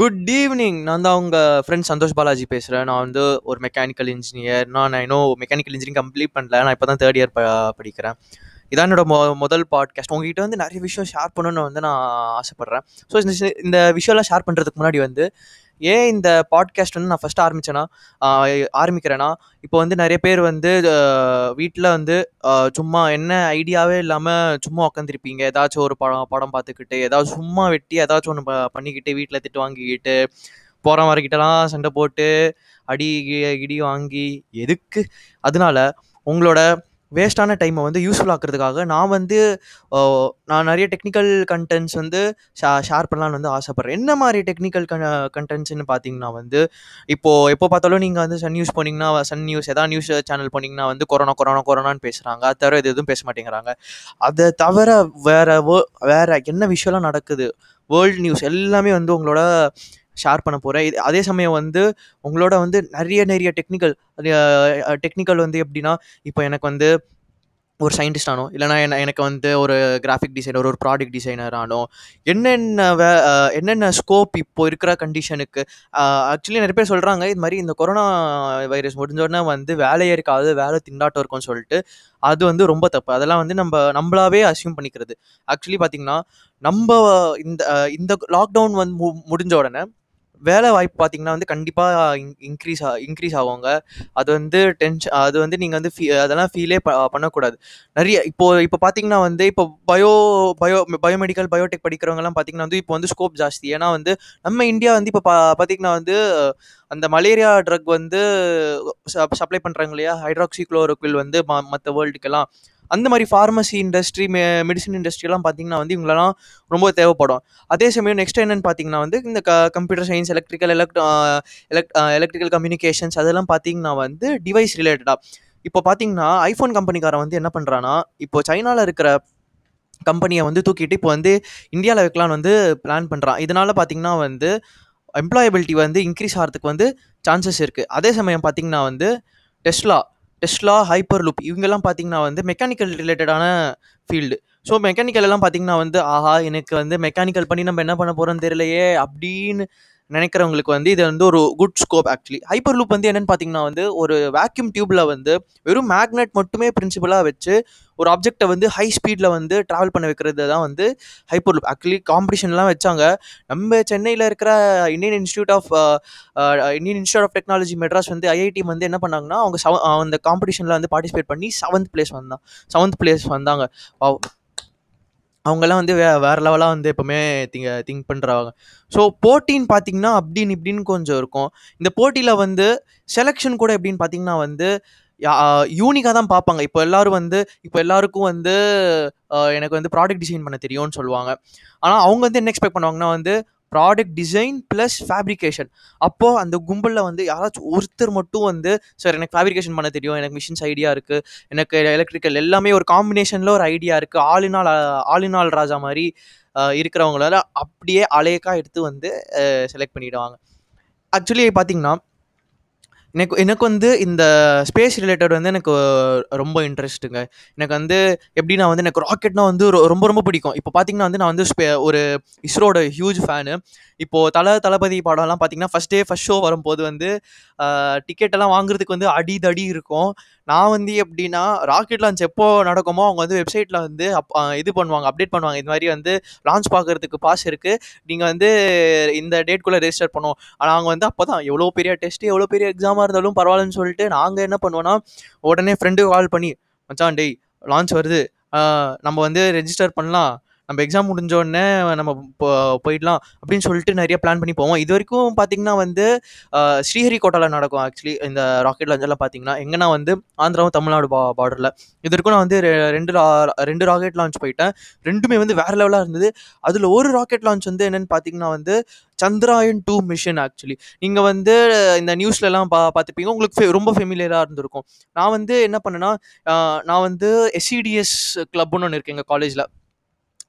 Good evening நான் தான் உங்கள் ஃப்ரெண்ட் சந்தோஷ் பாலாஜி பேசுகிறேன் நான் வந்து ஒரு மெக்கானிக்கல் இன்ஜினியர் நான் இன்னும் மெக்கானிக்கல் இன்ஜினியரிங் கம்ப்ளீட் பண்ணல. நான் இப்போ தான் தேர்ட் இயர் ப படிக்கிறேன். இதான் என்னோட மொ முதல் பாட்காஸ்ட் உங்ககிட்ட வந்து நிறைய விஷயம் ஷேர் பண்ணணும்னு வந்து நான் ஆசைப்பட்றேன். ஸோ இந்த இந்த விஷயம்லாம் ஷேர் பண்ணுறதுக்கு முன்னாடி வந்து ஏன் இந்த பாட்காஸ்ட் வந்து நான் ஃபஸ்ட்டு ஆரம்பித்தேன்னா ஆரம்பிக்கிறேன்னா இப்போ வந்து நிறைய பேர் வந்து வீட்டில் வந்து சும்மா என்ன ஐடியாவே இல்லாமல் சும்மா உட்காந்துருப்பீங்க ஏதாச்சும் ஒரு படம் படம் பார்த்துக்கிட்டு ஏதாச்சும் சும்மா வெட்டி ஏதாச்சும் ஒன்று பண்ணிக்கிட்டு வீட்டில் திட்டு வாங்கிக்கிட்டு போகிற வரைக்கிட்டலாம் சண்டை போட்டு அடி கி- கிடி வாங்கி எதுக்கு? அதனால உங்களோட வேஸ்டான டைமை வந்து யூஸ்ஃபுல் ஆக்கிறதுக்காக நான் வந்து நான் நிறைய டெக்னிக்கல் கண்டென்ட்ஸ் வந்து ஷே ஷேர் பண்ணலான்னு வந்து ஆசைப்பட்றேன். என்ன மாதிரி டெக்னிக்கல் கன் கண்டென்ட்ஸ்னு பார்த்தீங்கன்னா வந்து இப்போது எப்போ பார்த்தாலும் நீங்கள் வந்து சன் நியூஸ் போனீங்கன்னா சன் நியூஸ் எதாவது நியூஸ் சேனல் போனீங்கன்னா வந்து கொரோனா கொரோனா கொரோனான்னு பேசுகிறாங்க அது தவிர இது எதுவும் பேச மாட்டேங்கிறாங்க. அதை தவிர வேறு வேறு என்ன விஷயம்லாம் நடக்குது? வேர்ல்டு நியூஸ் எல்லாமே வந்து உங்களோட ஷேர் பண்ண போகிறேன் இது அதே சமயம் வந்து உங்களோட வந்து நிறைய நிறைய டெக்னிக்கல் டெக்னிக்கல் வந்து எப்படின்னா இப்போ எனக்கு வந்து ஒரு சயின்டிஸ்ட் ஆனோ இல்லைனா என்ன எனக்கு வந்து ஒரு கிராஃபிக் டிசைனர் ஒரு ப்ராடக்ட் டிசைனர் ஆனோ என்னென்ன வே என்னென்ன ஸ்கோப் இப்போ இருக்கிற கண்டிஷனுக்கு ஆக்சுவலி நிறைய பேர் சொல்கிறாங்க இது மாதிரி இந்த கொரோனா வைரஸ் முடிஞ்சோடனே வந்து வேலையே இருக்காது வேலை திண்டாட்டம் இருக்கும்னு சொல்லிட்டு அது வந்து ரொம்ப தப்பு. அதெல்லாம் வந்து நம்ம நம்மளாவே அசியூம் பண்ணிக்கிறது. ஆக்சுவலி பார்த்திங்கன்னா நம்ம இந்த இந்த லாக்டவுன் வந்து மு முடிஞ்ச உடனே வேலை வாய்ப்பு பார்த்தீங்கன்னா வந்து கண்டிப்பாக இன்க்ரீஸ் ஆ இன்க்ரீஸ் ஆகுவாங்க அது வந்து டென்ஷன் அது வந்து நீங்கள் வந்து ஃபீ அதெல்லாம் ஃபீலே ப பண்ணக்கூடாது. நிறைய இப்போது இப்போ பார்த்தீங்கன்னா வந்து இப்போ பயோ பயோ பயோமெடிக்கல் பயோடெக் படிக்கிறவங்கலாம் பார்த்தீங்கன்னா வந்து இப்போ வந்து ஸ்கோப் ஜாஸ்தி. ஏன்னா வந்து நம்ம இந்தியா வந்து இப்போ பா பார்த்தீங்கன்னா வந்து அந்த மலேரியா ட்ரக் வந்து சப்ளை பண்ணுறாங்க இல்லையா? ஹைட்ராக்சிக்ளோரோக்வில் வந்து ம மற்ற வேர்ல்டுக்கெல்லாம் அந்த மாதிரி ஃபார்மசி இண்டஸ்ட்ரி மெ மெடிசன் இண்டஸ்ட்ரியெல்லாம் பார்த்தீங்கன்னா வந்து இவங்களெல்லாம் ரொம்ப தேவைப்படும். அதே சமயம் நெக்ஸ்ட் என்னென்னு பார்த்தீங்கன்னா வந்து இந்த க கம்ப்யூட்டர் சயின்ஸ் எலக்ட்ரிக்கல் எலக்ட் எலக்ட் எலக்ட்ரிக்கல் கம்யூனிகேஷன்ஸ் அதெல்லாம் பார்த்தீங்கன்னா வந்து டிவைஸ் ரிலேட்டடாக இப்போ பார்த்தீங்கன்னா ஐஃபோன் கம்பெனிக்காரன் வந்து என்ன பண்ணுறான்னா இப்போ சைனாவில் இருக்கிற கம்பெனியை வந்து தூக்கிட்டு இப்போ வந்து இந்தியாவில் வைக்கலான்னு வந்து பிளான் பண்ணுறான் இதனால் பார்த்தீங்கன்னா வந்து எம்ப்ளாயபிலிட்டி வந்து இன்க்ரீஸ் ஆகிறதுக்கு வந்து சான்சஸ் இருக்குது அதே சமயம் பார்த்தீங்கன்னா வந்து டெஸ்லா டெஸ்லா ஹைப்பர் லூப் இவங்கெல்லாம் பார்த்தீங்கன்னா வந்து மெக்கானிக்கல் ரிலேட்டடான ஃபீல்டு ஸோ மெக்கானிக்கல் எல்லாம் பார்த்தீங்கன்னா வந்து ஆஹா எனக்கு வந்து மெக்கானிக்கல் பண்ணி நம்ம என்ன பண்ண போகிறோம்னு தெரியலையே அப்படின்னு நினைக்கிறவங்களுக்கு வந்து இது வந்து ஒரு good scope actually hyperloop வந்து என்னென்னு பார்த்தீங்கன்னா வந்து ஒரு வேக்யூம் டியூப்பில் வந்து வெறும் மேக்னெட் மட்டுமே பிரின்சிபலாக வச்சு ஒரு ஆப்ஜெக்டை வந்து ஹை ஸ்பீடில் வந்து ட்ராவல் பண்ண வைக்கிறது தான் வந்து ஹைப்பர் லூப் ஆக்சுவலி காம்படிஷன்லாம் வச்சாங்க. நம்ம சென்னையில் இருக்கிற Indian institute of Indian institute of technology Madras வந்து ஐஐடி வந்து என்ன பண்ணாங்கன்னா அவங்க செவ uh, அந்த காம்படிஷனில் வந்து பார்ட்டிசிபேட் பண்ணி செவன்த் பிளேஸ் வந்தான். செவன்த் பிளேஸ் வந்தாங்க. அவங்கெல்லாம் வந்து வே வேறு லெவலாக வந்து எப்போவுமே திங்க திங்க் பண்ணுறவங்க ஸோ போட்டின்னு பார்த்தீங்கன்னா அப்படின்னு இப்படின்னு கொஞ்சம் இருக்கும். இந்த போட்டியில் வந்து செலெக்ஷன் கூட எப்படின்னு பார்த்தீங்கன்னா வந்து யூனிக்காக தான் பார்ப்பாங்க. இப்போ எல்லாரும் வந்து இப்போ எல்லாருக்கும் வந்து எனக்கு வந்து ப்ராடக்ட் டிசைன் பண்ண தெரியும்னு சொல்லுவாங்க. ஆனால் அவங்க வந்து என்ன எக்ஸ்பெக்ட் பண்ணுவாங்கன்னா வந்து ப்ராடக்ட் டிசைன் ப்ளஸ் ஃபேப்ரிகேஷன் அப்போது அந்த கும்பலில் வந்து யாராச்சும் ஒருத்தர் மட்டும் வந்து சார் எனக்கு ஃபேப்ரிகேஷன் பண்ண தெரியும். எனக்கு மிஷின்ஸ் ஐடியா இருக்குது எனக்கு எலக்ட்ரிக்கல் எல்லாமே ஒரு காம்பினேஷனில் ஒரு ஐடியா இருக்குது ஆளினால் ஆளினால் ராஜா மாதிரி இருக்கிறவங்களால அப்படியே அலையக்காக எடுத்து வந்து செலக்ட் பண்ணிவிடுவாங்க ஆக்சுவலி பார்த்தீங்கன்னா எனக்கு எனக்கு வந்து இந்த ஸ்பேஸ் ரிலேட்டட் வந்து எனக்கு ரொம்ப இன்ட்ரெஸ்ட்டுங்க எனக்கு வந்து எப்படி நான் வந்து எனக்கு ராக்கெட்னா வந்து ரொ- ரொம்ப ரொம்ப பிடிக்கும். இப்போ பார்த்தீங்கன்னா வந்து நான் வந்து ஸ்பே- ஒரு இஸ்ரோட ஹியூஜ் ஃபேனு இப்போது தல தளபதி படம்லாம் பார்த்தீங்கன்னா ஃபஸ்ட் டே ஃபஸ்ட் ஷோ வரும்போது வந்து டிக்கெட்டெல்லாம் வாங்குறதுக்கு வந்து அடி தடி இருக்கும். நான் வந்து எப்படின்னா ராக்கெட் லான்ச் எப்போ நடக்குமோ அவங்க வந்து வெப்சைட்டில் வந்து அப் இது பண்ணுவாங்க அப்டேட் பண்ணுவாங்க. இது மாதிரி வந்து லான்ச் பார்க்கறதுக்கு பாஸ் இருக்குது நீங்கள் வந்து இந்த டேட்குள்ளே ரெஜிஸ்டர் பண்ணோம் ஆனால் அவங்க வந்து அப்போ தான் எவ்வளோ பெரிய டெஸ்ட்டு எவ்வளோ பெரிய எக்ஸாமாக இருந்தாலும் பரவாயில்லன்னு சொல்லிட்டு நாங்கள் என்ன பண்ணுவோன்னா உடனே ஃப்ரெண்டுக்கு கால் பண்ணி மச்சான் டேய் லான்ச் வருது. நம்ம வந்து ரெஜிஸ்டர் பண்ணலாம். நம்ம எக்ஸாம் முடிஞ்ச உடனே நம்ம போ போயிடலாம் அப்படின்னு சொல்லிட்டு நிறைய பிளான் பண்ணி போவோம். இது வரைக்கும் பார்த்தீங்கன்னா வந்து ஸ்ரீஹரிகோட்டாவில் நடக்கும் ஆக்சுவலி இந்த ராக்கெட் லாஞ்செல்லாம் பார்த்தீங்கன்னா எங்கன்னா வந்து ஆந்திராவும் தமிழ்நாடு பா பார்டரில் இது வரைக்கும் நான் வந்து ரெ- ரெண்டு ரா- ரெண்டு ராக்கெட் லான்ச் போயிட்டேன். ரெண்டுமே வந்து வேற லெவலாக இருந்தது. அதில் ஒரு ராக்கெட் லான்ச் வந்து என்னென்னு பார்த்தீங்கன்னா வந்து சந்திராயன் டூ மிஷன் ஆக்சுவலி நீங்கள் வந்து இந்த நியூஸ்லலாம் பா பார்த்துப்பீங்க உங்களுக்கு ஃபே ரொம்ப ஃபெமிலியராக இருந்திருக்கும். நான் வந்து என்ன பண்ணேன்னா நான் வந்து எஸ்சிடிஎஸ் கிளப்னு ஒன்று இருக்கேன் எங்கள் காலேஜில்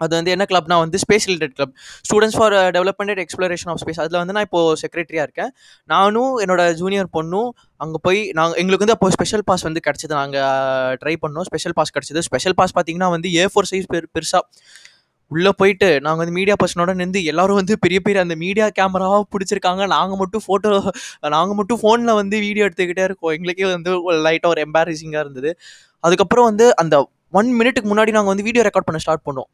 அது வந்து என்ன கிளப்னா வந்து space related club students for development and exploration of space அதில் வந்து நான் இப்போ செக்ரட்டரியாக இருக்கேன். நானும் என்னோட ஜூனியர் பொண்ணும் அங்கே போய் நாங்கள் எங்களுக்கு வந்து அப்போ ஸ்பெஷல் பாஸ் வந்து கிடச்சிது. நாங்கள் ட்ரை uh, பண்ணோம். ஸ்பெஷல் பாஸ் கிடச்சிது. ஸ்பெஷல் பாஸ் பார்த்தீங்கன்னா வந்து ஏ ஃபோர் சைஸ் பெரு பெருசாக உள்ளே போயிட்டு நாங்கள் வந்து மீடியா பர்சனோட நின்று எல்லாரும் வந்து பெரிய பெரிய அந்த மீடியா கேமராவாக பிடிச்சிருக்காங்க. நாங்கள் மட்டும் ஃபோட்டோ நாங்கள் மட்டும் ஃபோனில் வந்து வீடியோ எடுத்துக்கிட்டே இருக்கோம். எங்களுக்கே வந்து லைட்டாக ஒரு எம்பாரசிங்காக இருந்தது. அதுக்கப்புறம் வந்து அந்த ஒன் மினிட்டுக்கு முன்னாடி நாங்கள் வந்து வீடியோ ரெக்கார்ட் பண்ண ஸ்டார்ட் பண்ணோம்.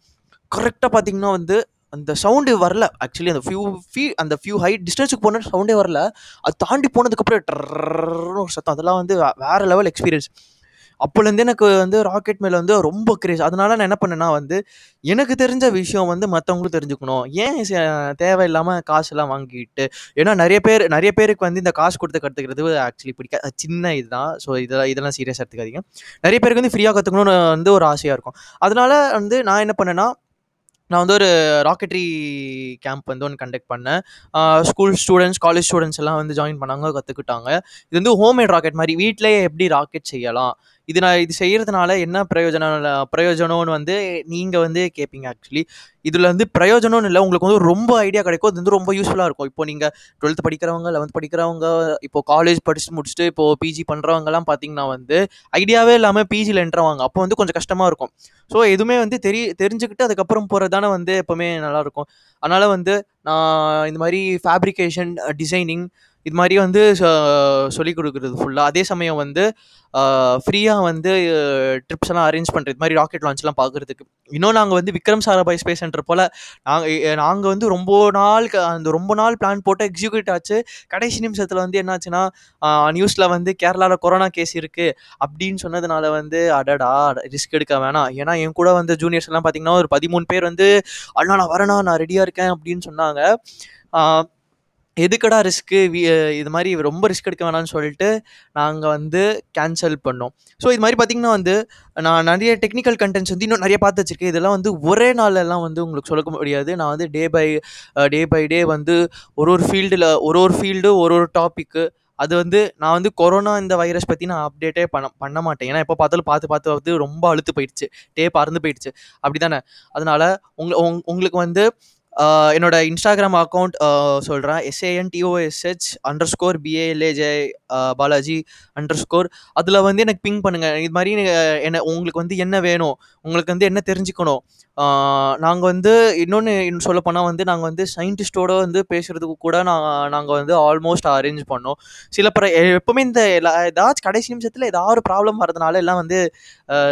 கரெக்டாக பார்த்தீங்கன்னா வந்து அந்த சவுண்டு வரல. ஆக்சுவலி அந்த ஃபியூ ஃபீ அந்த ஃபியூ ஹை டிஸ்டன்ஸுக்கு போன சவுண்டே வரல. அது தாண்டி போனதுக்கப்புறம் டர்ன்னு ஒரு சத்தம். அதெல்லாம் வந்து வேறு வேற லெவல் எக்ஸ்பீரியன்ஸ் அப்போலேருந்து எனக்கு வந்து ராக்கெட் மேலே வந்து ரொம்ப கிரேஸ் அதனால நான் என்ன பண்ணேன்னா வந்து எனக்கு தெரிஞ்ச விஷயம் வந்து மற்றவங்களும் தெரிஞ்சுக்கணும். ஏன் தேவையில்லாமல் காசுலாம் வாங்கிட்டு ஏன்னா நிறைய பேர் நிறைய பேருக்கு வந்து இந்த காசு கொடுத்து கற்றுக்கிறது ஆக்சுவலி பிடிக்காது. சின்ன இதுதான். ஸோ இதெல்லாம் இதெல்லாம் சீரியஸாக எடுத்துக்காதீங்க. நிறைய பேருக்கு வந்து ஃப்ரீயாக கற்றுக்கணும்னு வந்து ஒரு ஆசையாக இருக்கும். அதனால வந்து நான் என்ன பண்ணேன்னா நான் வந்து ஒரு ராக்கெட்ரி கேம்ப் வந்து ஒன்று கண்டக்ட் பண்ணேன். ஸ்கூல் ஸ்டூடெண்ட்ஸ் காலேஜ் ஸ்டூடெண்ட்ஸ் எல்லாம் வந்து ஜாயின் பண்ணாங்க கற்றுக்கிட்டாங்க இது வந்து ஹோம்மேட் ராக்கெட் மாதிரி. வீட்டிலேயே எப்படி ராக்கெட் செய்யலாம்? இது நான் இது செய்கிறதுனால என்ன பிரயோஜனம் பிரயோஜனம்னு வந்து நீங்கள் வந்து கேட்பீங்க ஆக்சுவலி இதில் வந்து பிரயோஜனம்னு இல்லை உங்களுக்கு வந்து ரொம்ப ஐடியா கிடைக்கும். அது வந்து ரொம்ப யூஸ்ஃபுல்லாக இருக்கும். இப்போ நீங்கள் டுவெல்த் படிக்கிறவங்க லெவன்த் படிக்கிறவங்க இப்போ காலேஜ் படிச்சு முடிச்சுட்டு இப்போ பிஜி பண்ணுறவங்கலாம் பார்த்தீங்கன்னா வந்து ஐடியாவே இல்லாமல் பிஜியில் என்ட்ருவாங்க அப்போ வந்து கொஞ்சம் கஷ்டமாக இருக்கும். ஸோ எதுவுமே வந்து தெரி தெரிஞ்சுக்கிட்டு அதுக்கப்புறம் போகிறது தானே வந்து எப்போவுமே நல்லாயிருக்கும் அதனால் வந்து நான் இந்த மாதிரி ஃபேப்ரிகேஷன் டிசைனிங் இது மாதிரி வந்து சொல்லிக் கொடுக்குறது ஃபுல்லாக அதே சமயம் வந்து ஃப்ரீயாக வந்து ட்ரிப்ஸ் எல்லாம் அரேஞ்ச் பண்ணுறது இது மாதிரி ராக்கெட் லான்ச்லாம் பார்க்குறதுக்கு இன்னும் நாங்கள் வந்து விக்ரம் சாராபாய் ஸ்பேஸ் சென்டர் போல் நாங்கள் நாங்கள் வந்து ரொம்ப நாள் அந்த ரொம்ப நாள் பிளான் போட்டு எக்ஸிக்யூட் ஆச்சு. கடைசி நிமிஷத்தில் வந்து என்னாச்சுன்னா நியூஸில் வந்து கேரளாவில் கொரோனா கேஸ் இருக்குது அப்படின்னு சொன்னதுனால வந்து அடடா ரிஸ்க் எடுக்க வேணாம். ஏன்னா என் கூட வந்து ஜூனியர்ஸ் எல்லாம் பார்த்தீங்கன்னா ஒரு பதிமூணு பேர் வந்து அண்ணா நான் வரேண்ணா நான் ரெடியாக இருக்கேன் அப்படின்னு சொன்னாங்க. எதுக்குடா ரிஸ்க்கு இது மாதிரி ரொம்ப ரிஸ்க் எடுக்க வேணாம்னு சொல்லிட்டு நாங்கள் வந்து கேன்சல் பண்ணோம். ஸோ இது மாதிரி பார்த்திங்கன்னா வந்து நான் நிறைய டெக்னிக்கல் கண்டென்ட்ஸ் வந்து இன்னும் நிறைய பார்த்து வச்சுருக்கேன். இதெல்லாம் வந்து ஒரே நாளெல்லாம் வந்து உங்களுக்கு சொல்ல முடியாது. நான் வந்து day by day by day வந்து ஒரு ஒரு ஃபீல்டில் ஒரு ஒரு ஃபீல்டு ஒரு ஒரு டாப்பிக்கு அது வந்து நான் வந்து கொரோனா இந்த வைரஸ் பற்றி நான் அப்டேட்டே பண்ண பண்ண மாட்டேன். ஏன்னா எப்போ பார்த்தாலும் பார்த்து பார்த்து வந்து ரொம்ப அழுத்து போயிடுச்சு. டே பறந்து போயிடுச்சு. அப்படி தானே அதனால் உங்க உங்- உங்களுக்கு வந்து என்னோட இன்ஸ்டாகிராம் அக்கௌண்ட் சொல்கிறேன் S A N D O S H underscore B A L A J Balaji underscore அதில் வந்து எனக்கு பிங் பண்ணுங்கள் இது மாதிரி நீங்க என்ன உங்களுக்கு வந்து என்ன வேணும் உங்களுக்கு வந்து என்ன தெரிஞ்சுக்கணும். நாங்கள் வந்து இன்னொன்று இன்னும் சொல்ல போனால் வந்து நாங்கள் வந்து சயின்டிஸ்ட்டோட வந்து பேசுகிறதுக்கு கூட நான் நாங்கள் வந்து ஆல்மோஸ்ட் அரேஞ்ச் பண்ணோம். சில பிற எப்பவுமே இந்த எல்லா ஏதாச்சும் கடைசி நிமிஷத்தில் ஏதாவது ஒரு ப்ராப்ளம் வரதுனால எல்லாம் வந்து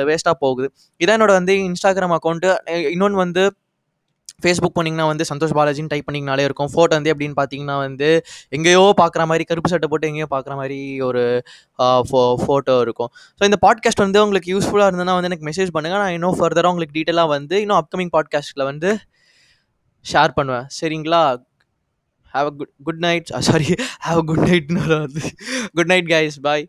வேஸ்ட்டாக போகுது. இதான் என்னோட வந்து இன்ஸ்டாகிராம் அக்கௌண்ட்டு இன்னொன்று வந்து ஃபேஸ்புக் போனீங்கன்னா வந்து சந்தோஷ் பாலாஜின்னு டைப் பண்ணிங்கனாலே இருக்கும். ஃபோட்டோ வந்து எப்படின்னு பார்த்தீங்கன்னா வந்து எங்கேயோ பார்க்குற மாதிரி கருப்பு சட்டை போட்டு எங்கேயோ பார்க்குற மாதிரி ஒரு ஃபோ ஃபோட்டோ இருக்கும். ஸோ இந்த பாட்காஸ்ட் வந்து உங்களுக்கு யூஸ்ஃபுல்லாக இருந்ததுன்னா வந்து எனக்கு மெசேஜ் பண்ணுங்கள் நான் இன்னும் ஃபர்தராக உங்களுக்கு டீட்டெயிலாக வந்து இன்னும் அப்கமிங் பாட்காஸ்ட்டில் வந்து ஷேர் பண்ணுவேன். சரிங்களா? Have a good good night sorry have a good நைட்னு வந்து குட் நைட் கைஸ் பாய்